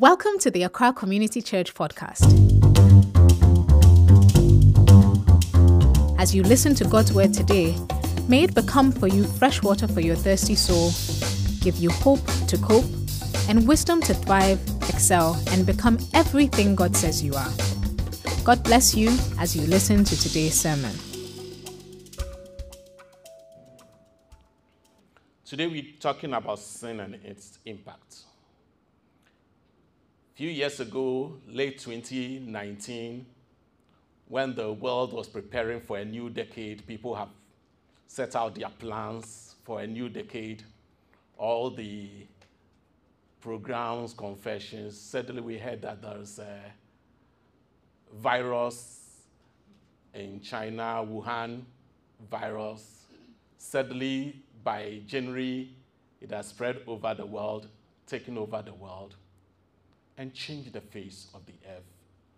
Welcome to the Accra Community Church podcast. As you listen to God's word today, may it become for you fresh water for your thirsty soul, give you hope to cope, and wisdom to thrive, excel, and become everything God says you are. God bless you as you listen to today's sermon. Today we're talking about sin and its impact. Few years ago, late 2019, when the world was preparing for a new decade, people have set out their plans for a new decade. All the programs, confessions, suddenly we heard that there's a virus in China, Wuhan virus. Suddenly, by January, it has spread over the world, taken over the world, and changed the face of the earth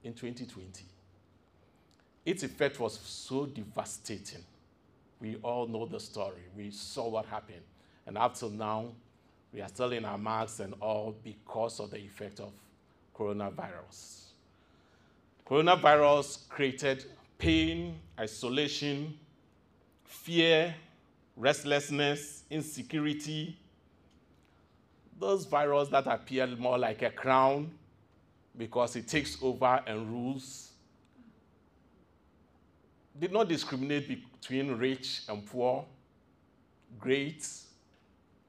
in 2020. Its effect was so devastating. We all know the story. We saw what happened. And up till now, we are still in our masks and all because of the effect of coronavirus. Coronavirus created pain, isolation, fear, restlessness, insecurity. Those viruses that appear more like a crown because it takes over and rules did not discriminate between rich and poor, great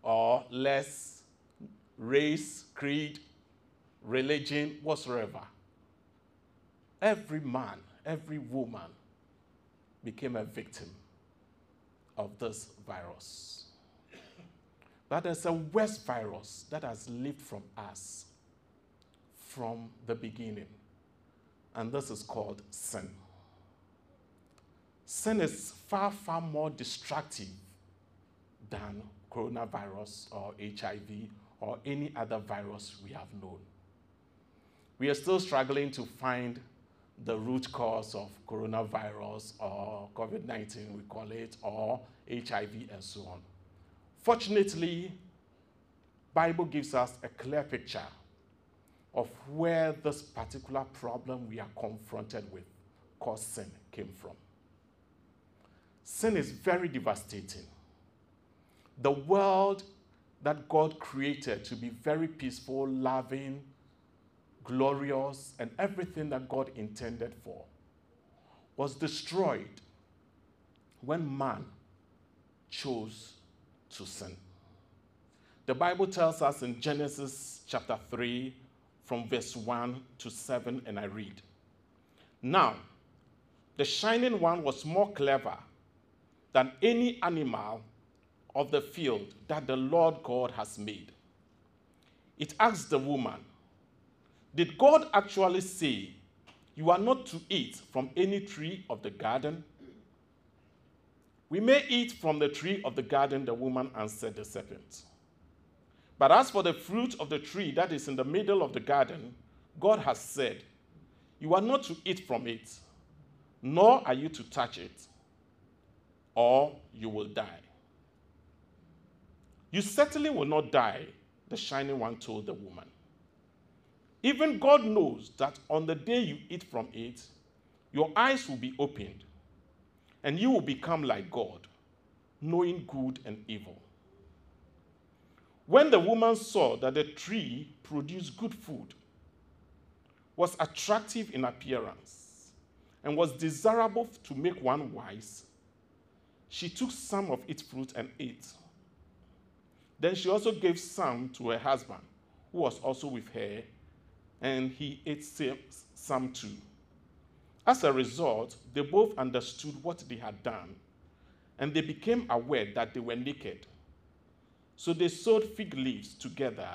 or less, race, creed, religion, whatsoever. Every man, every woman became a victim of this virus. But there's a worse virus that has lived from us from the beginning, and this is called sin. Sin is far, far more destructive than coronavirus or HIV or any other virus we have known. We are still struggling to find the root cause of coronavirus or COVID 19, we call it, or HIV and so on. Fortunately, Bible gives us a clear picture of where this particular problem we are confronted with, called sin, came from. Sin is very devastating. The world that God created to be very peaceful, loving, glorious, and everything that God intended for was destroyed when man chose to sin. The Bible tells us in Genesis chapter 3, from verse 1 to 7, and I read Now, the shining one was more clever than any animal of the field that the Lord God has made. It asked the woman, Did God actually say, You are not to eat from any tree of the garden? We may eat from the tree of the garden, the woman answered the serpent. But as for the fruit of the tree that is in the middle of the garden, God has said, You are not to eat from it, nor are you to touch it, or you will die. You certainly will not die, the shining one told the woman. Even God knows that on the day you eat from it, your eyes will be opened, and you will become like God, knowing good and evil. When the woman saw that the tree produced good food, was attractive in appearance, and was desirable to make one wise, she took some of its fruit and ate. Then she also gave some to her husband, who was also with her, and he ate some too. As a result, they both understood what they had done, and they became aware that they were naked. So they sewed fig leaves together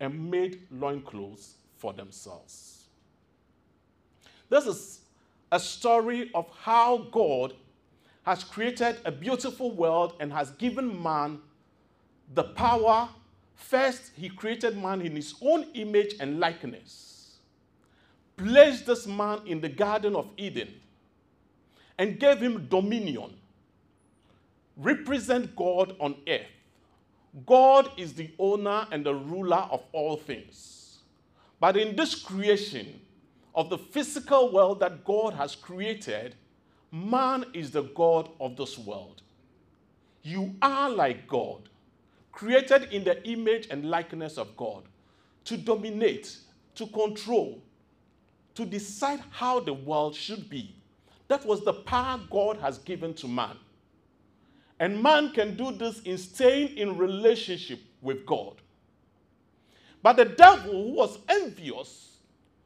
and made loincloths for themselves. This is a story of how God has created a beautiful world and has given man the power. First, he created man in his own image and likeness, placed this man in the Garden of Eden, and gave him dominion. Represent God on earth. God is the owner and the ruler of all things. But in this creation of the physical world that God has created, man is the God of this world. You are like God, created in the image and likeness of God, to dominate, to control, to decide how the world should be. That was the power God has given to man. And man can do this in staying in relationship with God. But the devil, who was envious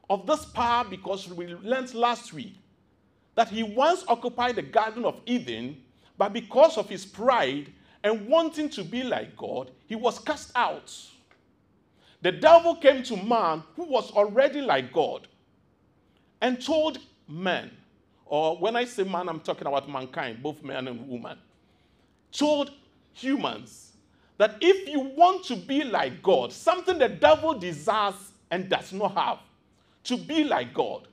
of this power because we learned last week that he once occupied the Garden of Eden, but because of his pride and wanting to be like God, he was cast out. The devil came to man who was already like God and told men, or when I say man, I'm talking about mankind, both man and woman, told humans that if you want to be like God, something the devil desires and does not have, to be like God,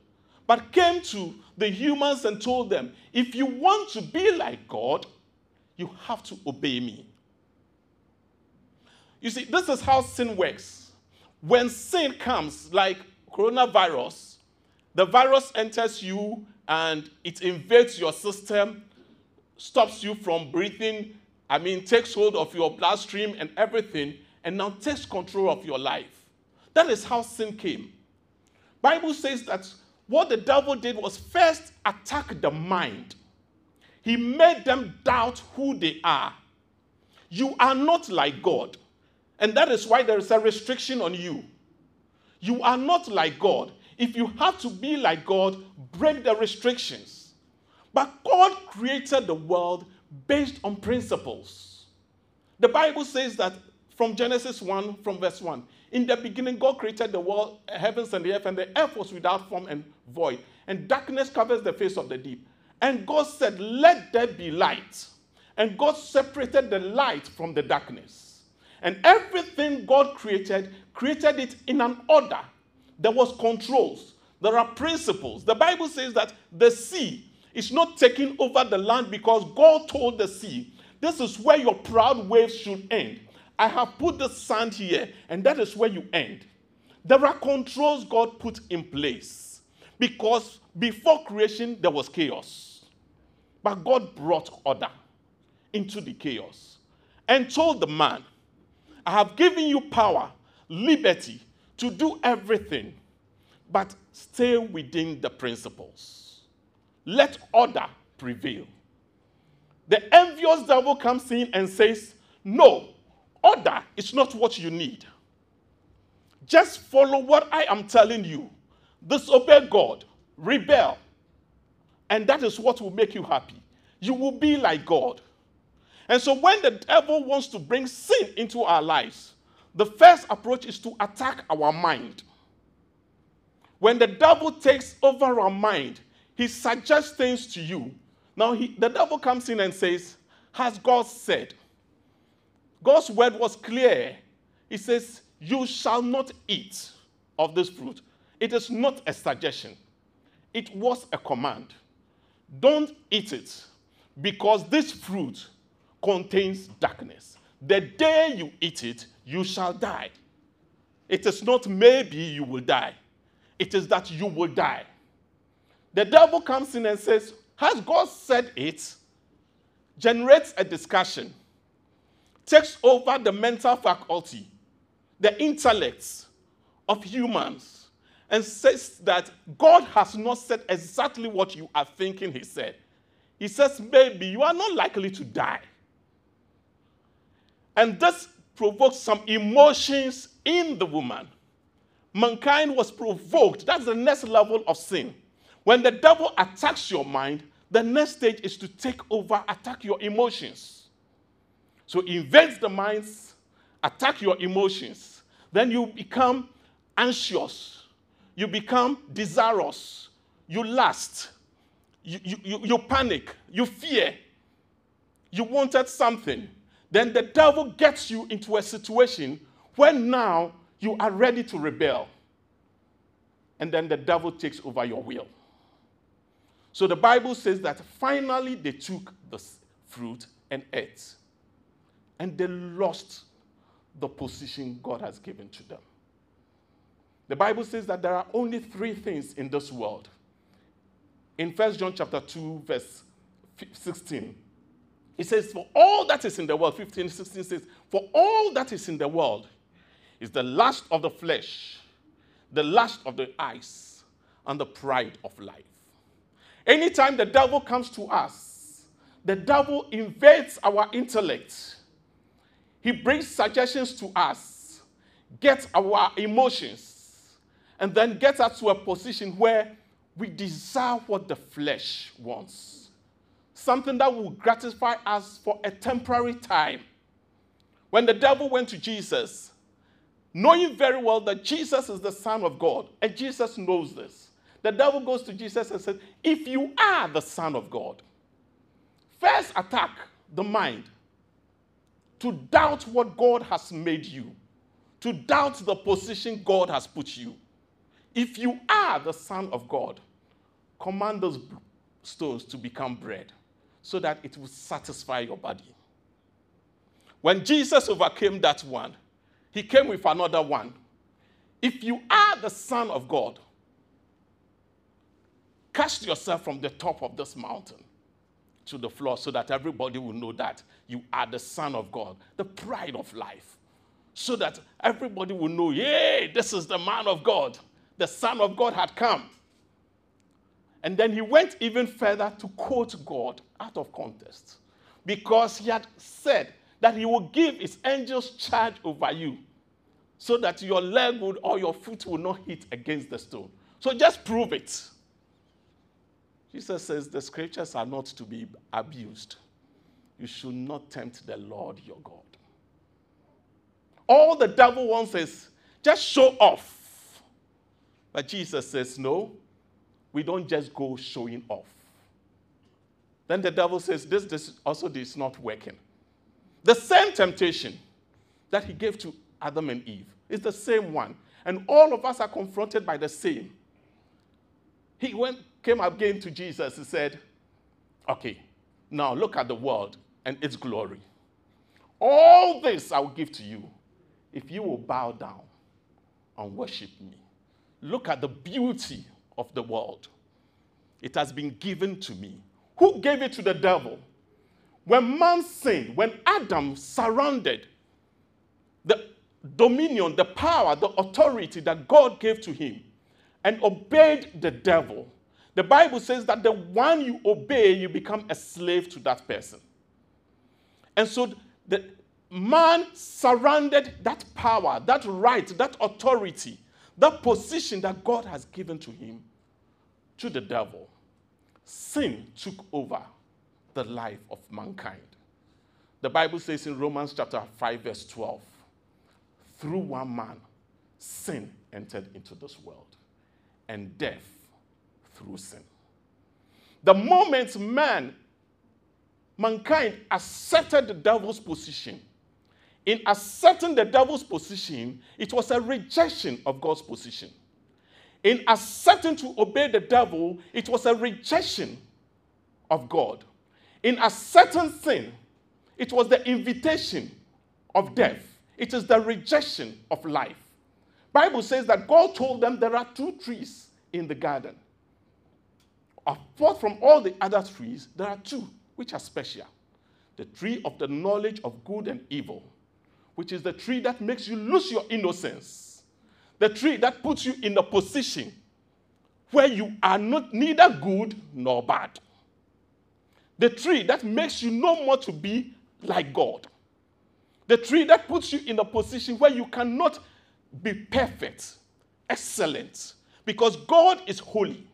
but came to the humans and told them, if you want to be like God, you have to obey me. You see, this is how sin works. When sin comes, like coronavirus, the virus enters you and it invades your system, stops you from breathing, I mean, takes hold of your bloodstream and everything, and now takes control of your life. That is how sin came. Bible says that what the devil did was first attack the mind. He made them doubt who they are. You are not like God. And that is why there is a restriction on you. You are not like God. If you have to be like God, break the restrictions. But God created the world based on principles. The Bible says that from Genesis 1, from verse 1, in the beginning, God created the world, uh, heavens and the earth, and the earth was without form and void, and darkness covers the face of the deep. And God said, Let there be light. And God separated the light from the darkness. And everything God created, created it in an order. There was controls. There are principles. The Bible says that the sea is not taking over the land because God told the sea, this is where your proud waves should end. I have put the sand here, and that is where you end. There are controls God put in place because before creation there was chaos. But God brought order into the chaos and told the man, I have given you power, liberty to do everything, but stay within the principles. Let order prevail. The envious devil comes in and says, No, order is not what you need. Just follow what I am telling you. Disobey God, rebel, and that is what will make you happy. You will be like God. And so, when the devil wants to bring sin into our lives, the first approach is to attack our mind. When the devil takes over our mind, he suggests things to you. Now, he, the devil comes in and says, Has God said? God's word was clear. He says, You shall not eat of this fruit. It is not a suggestion, it was a command. Don't eat it because this fruit contains darkness. The day you eat it, you shall die. It is not maybe you will die, it is that you will die. The devil comes in and says, Has God said it? Generates a discussion, takes over the mental faculty, the intellects of humans, and says that God has not said exactly what you are thinking He said. He says, Maybe you are not likely to die. And this provokes some emotions in the woman. Mankind was provoked. That's the next level of sin when the devil attacks your mind, the next stage is to take over, attack your emotions. So invades the minds, attack your emotions. Then you become anxious, you become desirous, you lust, you, you, you panic, you fear, you wanted something. Then the devil gets you into a situation where now you are ready to rebel. And then the devil takes over your will. So the Bible says that finally they took the fruit and ate. And they lost the position God has given to them. The Bible says that there are only three things in this world. In 1 John chapter 2, verse 16, it says, For all that is in the world, 15, 16 says, For all that is in the world is the lust of the flesh, the lust of the eyes, and the pride of life. Anytime the devil comes to us, the devil invades our intellect. He brings suggestions to us, gets our emotions, and then gets us to a position where we desire what the flesh wants. Something that will gratify us for a temporary time. When the devil went to Jesus, knowing very well that Jesus is the Son of God, and Jesus knows this, the devil goes to Jesus and says, If you are the Son of God, first attack the mind to doubt what God has made you, to doubt the position God has put you. If you are the Son of God, command those stones to become bread so that it will satisfy your body. When Jesus overcame that one, he came with another one. If you are the Son of God, cast yourself from the top of this mountain to the floor so that everybody will know that you are the Son of God, the pride of life. So that everybody will know, yay, this is the man of God. The Son of God had come. And then he went even further to quote God out of context because he had said that he will give his angels charge over you so that your leg would or your foot will not hit against the stone. So just prove it. Jesus says the scriptures are not to be abused. You should not tempt the Lord your God. All the devil wants is just show off. But Jesus says, no, we don't just go showing off. Then the devil says, this, this also is not working. The same temptation that he gave to Adam and Eve is the same one. And all of us are confronted by the same. He went, came again to Jesus and said, Okay, now look at the world and its glory. All this I will give to you if you will bow down and worship me. Look at the beauty of the world. It has been given to me. Who gave it to the devil? When man sinned, when Adam surrounded the dominion, the power, the authority that God gave to him and obeyed the devil, the Bible says that the one you obey, you become a slave to that person. And so the man surrounded that power, that right, that authority, that position that God has given to him to the devil. Sin took over the life of mankind. The Bible says in Romans chapter 5, verse 12, through one man, sin entered into this world, and death through sin. The moment man, mankind accepted the devil's position, in accepting the devil's position, it was a rejection of God's position. In accepting to obey the devil, it was a rejection of God. In accepting sin, it was the invitation of death. It is the rejection of life. Bible says that God told them there are two trees in the garden. Apart from all the other trees, there are two which are special. The tree of the knowledge of good and evil, which is the tree that makes you lose your innocence the tree that puts you in a position where you are not neither good nor bad. The tree that makes you no more to be like God. The tree that puts you in a position where you cannot be perfect, excellent, because God is holy.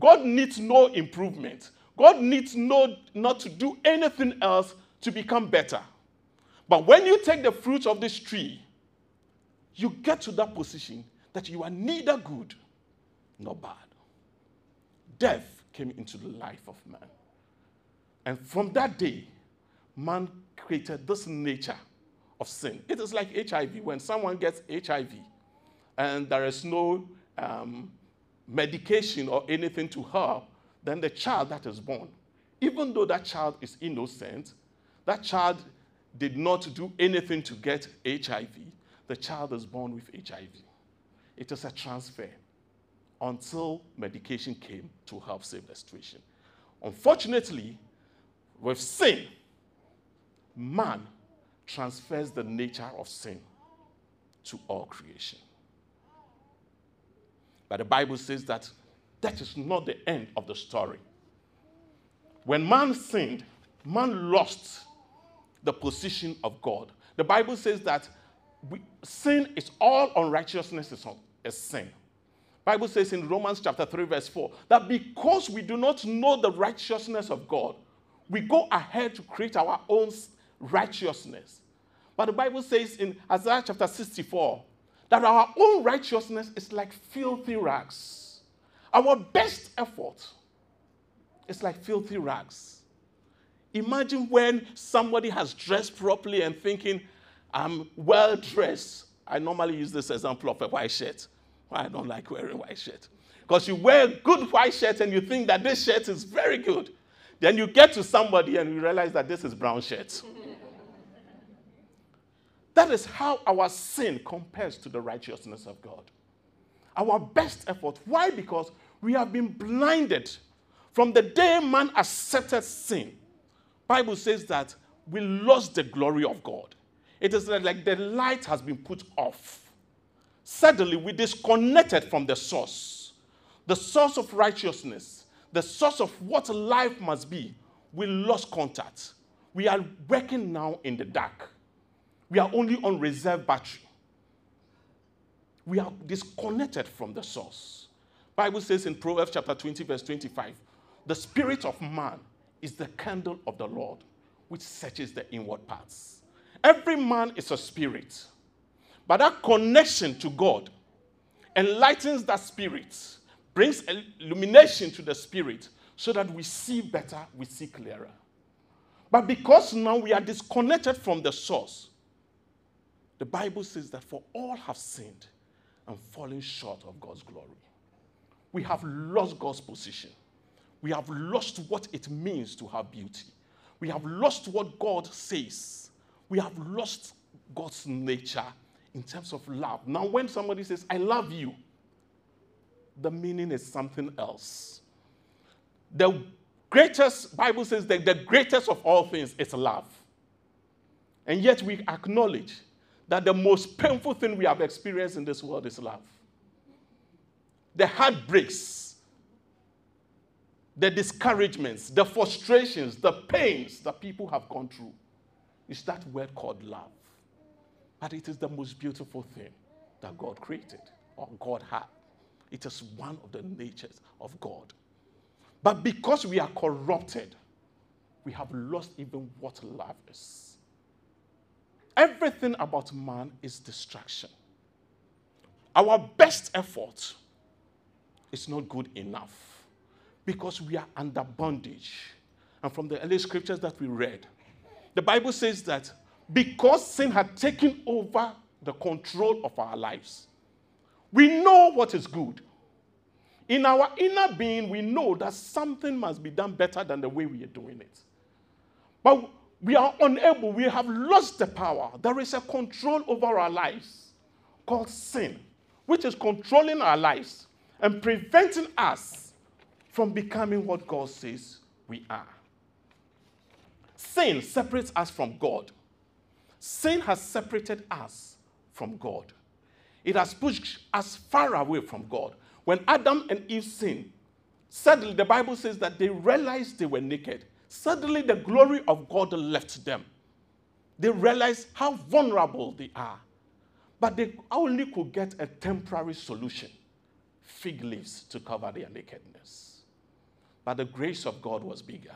God needs no improvement. God needs no, not to do anything else to become better. But when you take the fruit of this tree, you get to that position that you are neither good nor bad. Death came into the life of man. And from that day, man created this nature of sin. It is like HIV. When someone gets HIV and there is no um, medication or anything to help, then the child that is born, even though that child is innocent, that child did not do anything to get HIV, the child is born with HIV. It is a transfer until medication came to help save the situation. Unfortunately, with sin, man transfers the nature of sin to all creation. But the Bible says that that is not the end of the story. When man sinned, man lost the position of God. The Bible says that we, sin is all unrighteousness is, is sin. Bible says in Romans chapter 3 verse 4 that because we do not know the righteousness of God, we go ahead to create our own righteousness. But the Bible says in Isaiah chapter 64 that our own righteousness is like filthy rags. Our best effort is like filthy rags. Imagine when somebody has dressed properly and thinking, I'm well dressed. I normally use this example of a white shirt. Why I don't like wearing white shirt. Because you wear a good white shirt and you think that this shirt is very good. Then you get to somebody and you realize that this is brown shirt. that is how our sin compares to the righteousness of God. Our best effort. Why? Because we have been blinded from the day man accepted sin. Bible says that we lost the glory of God. It is like the light has been put off. Suddenly, we disconnected from the source, the source of righteousness, the source of what life must be. We lost contact. We are working now in the dark. We are only on reserve battery. We are disconnected from the source. Bible says in Proverbs chapter 20 verse 25, the spirit of man is the candle of the Lord, which searches the inward parts. Every man is a spirit. But that connection to God enlightens that spirit, brings illumination to the spirit so that we see better, we see clearer. But because now we are disconnected from the source, the Bible says that for all have sinned and fallen short of God's glory. We have lost God's position. We have lost what it means to have beauty. We have lost what God says we have lost God's nature in terms of love. Now, when somebody says, I love you, the meaning is something else. The greatest, Bible says that the greatest of all things is love. And yet we acknowledge that the most painful thing we have experienced in this world is love. The heartbreaks, the discouragements, the frustrations, the pains that people have gone through is that word called love. But it is the most beautiful thing that God created or God had. It is one of the natures of God. But because we are corrupted, we have lost even what love is. Everything about man is distraction. Our best effort is not good enough because we are under bondage. And from the early scriptures that we read, the Bible says that because sin had taken over the control of our lives, we know what is good. In our inner being, we know that something must be done better than the way we are doing it. But we are unable, we have lost the power. There is a control over our lives called sin, which is controlling our lives and preventing us from becoming what God says we are. Sin separates us from God. Sin has separated us from God. It has pushed us far away from God. When Adam and Eve sinned, suddenly the Bible says that they realized they were naked. Suddenly the glory of God left them. They realized how vulnerable they are. But they only could get a temporary solution fig leaves to cover their nakedness. But the grace of God was bigger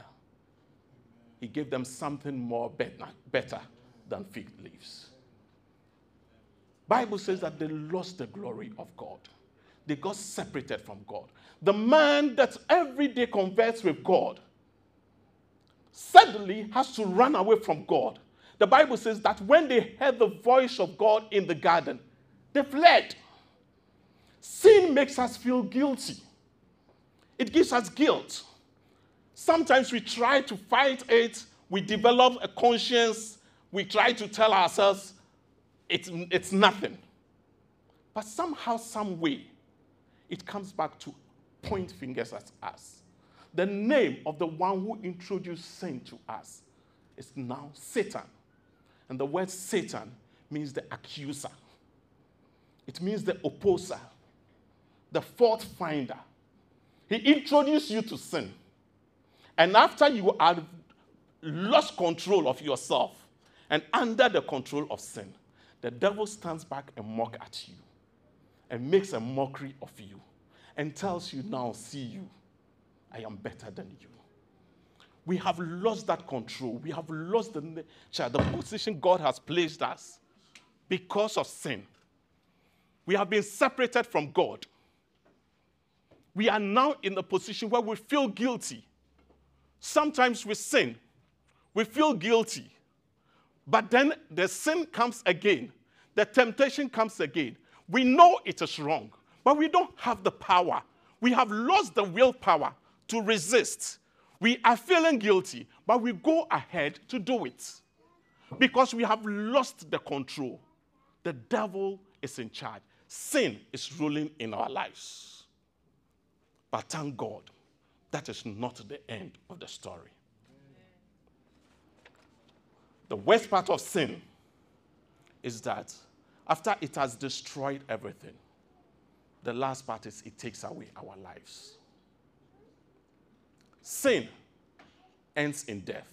he gave them something more better, than fig leaves. Bible says that they lost the glory of God. They got separated from God. The man that every day converts with God suddenly has to run away from God. The Bible says that when they heard the voice of God in the garden, they fled. Sin makes us feel guilty. It gives us guilt. Sometimes we try to fight it, we develop a conscience, we try to tell ourselves it's, it's nothing. But somehow, some way, it comes back to point fingers at us. The name of the one who introduced sin to us is now Satan. And the word Satan means the accuser, it means the opposer, the fault finder. He introduced you to sin. And after you have lost control of yourself and under the control of sin, the devil stands back and mock at you and makes a mockery of you and tells you, Now see you, I am better than you. We have lost that control. We have lost the nature, the position God has placed us because of sin. We have been separated from God. We are now in a position where we feel guilty. Sometimes we sin, we feel guilty. But then the sin comes again, the temptation comes again. We know it is wrong, but we don't have the power. We have lost the willpower to resist. We are feeling guilty, but we go ahead to do it because we have lost the control. The devil is in charge, sin is ruling in our lives. But thank God, that is not the end of the story. The worst part of sin is that after it has destroyed everything, the last part is it takes away our lives. Sin ends in death.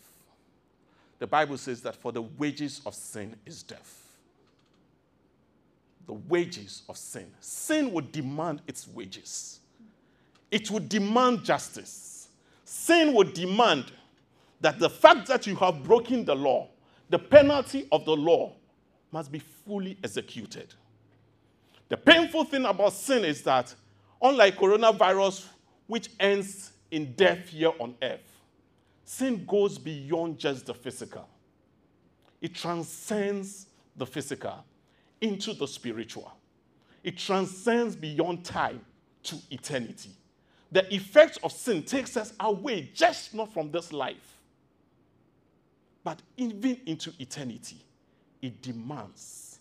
The Bible says that for the wages of sin is death. The wages of sin. Sin would demand its wages, it would demand justice. Sin would demand that the fact that you have broken the law the penalty of the law must be fully executed. The painful thing about sin is that, unlike coronavirus, which ends in death here on earth, sin goes beyond just the physical. It transcends the physical into the spiritual. It transcends beyond time to eternity. The effect of sin takes us away just not from this life, but even into eternity, it demands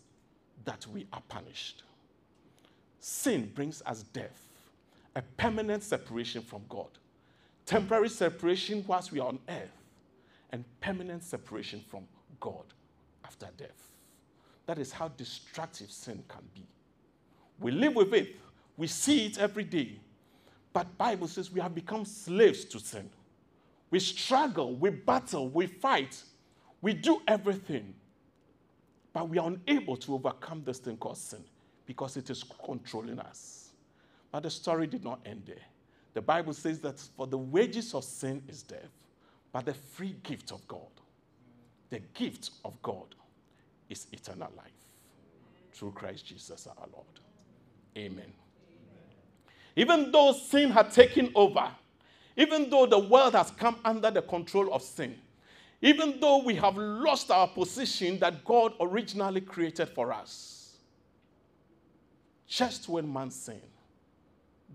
that we are punished. Sin brings us death, a permanent separation from God, temporary separation whilst we are on earth, and permanent separation from God after death. That is how destructive sin can be. We live with it, we see it every day. But Bible says we have become slaves to sin. We struggle, we battle, we fight we do everything, but we are unable to overcome this thing called sin because it is controlling us. But the story did not end there. The Bible says that for the wages of sin is death, but the free gift of God, the gift of God is eternal life through Christ Jesus our Lord. Amen. Even though sin had taken over, even though the world has come under the control of sin, even though we have lost our position that God originally created for us. Just when man sinned,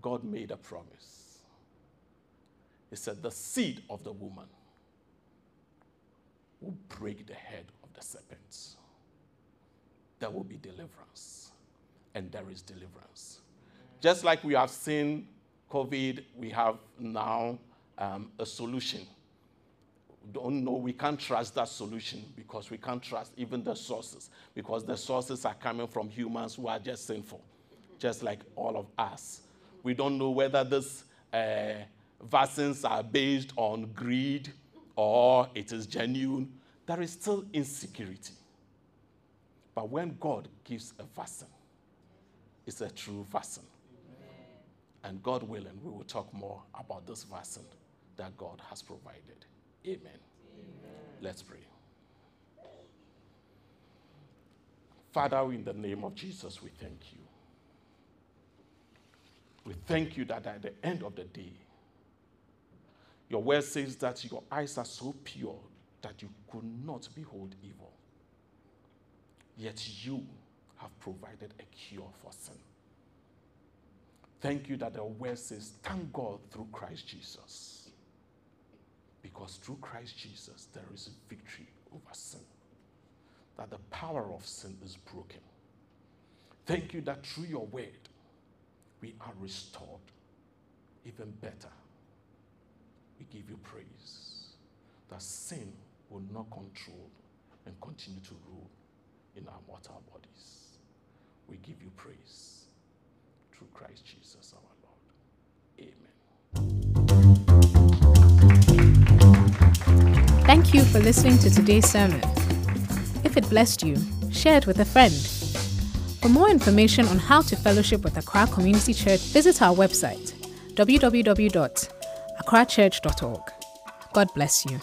God made a promise. He said, The seed of the woman will break the head of the serpent. There will be deliverance, and there is deliverance. Just like we have seen COVID, we have now um, a solution don't know, we can't trust that solution because we can't trust even the sources because the sources are coming from humans who are just sinful, just like all of us. We don't know whether these uh, vaccines are based on greed or it is genuine. There is still insecurity. But when God gives a vaccine, it's a true vaccine. And God willing, we will talk more about this vaccine that God has provided. Amen. Amen. Let's pray. Father, in the name of Jesus, we thank you. We thank you that at the end of the day, your word says that your eyes are so pure that you could not behold evil. Yet you have provided a cure for sin. Thank you that the word says, thank God through Christ Jesus. Because through Christ Jesus, there is victory over sin. That the power of sin is broken. Thank you that through your word, we are restored even better. We give you praise that sin will not control and continue to rule in our mortal bodies. We give you praise through Christ Jesus our Lord. Amen. Thank you for listening to today's sermon. If it blessed you, share it with a friend. For more information on how to fellowship with Accra Community Church, visit our website www.accrachurch.org. God bless you.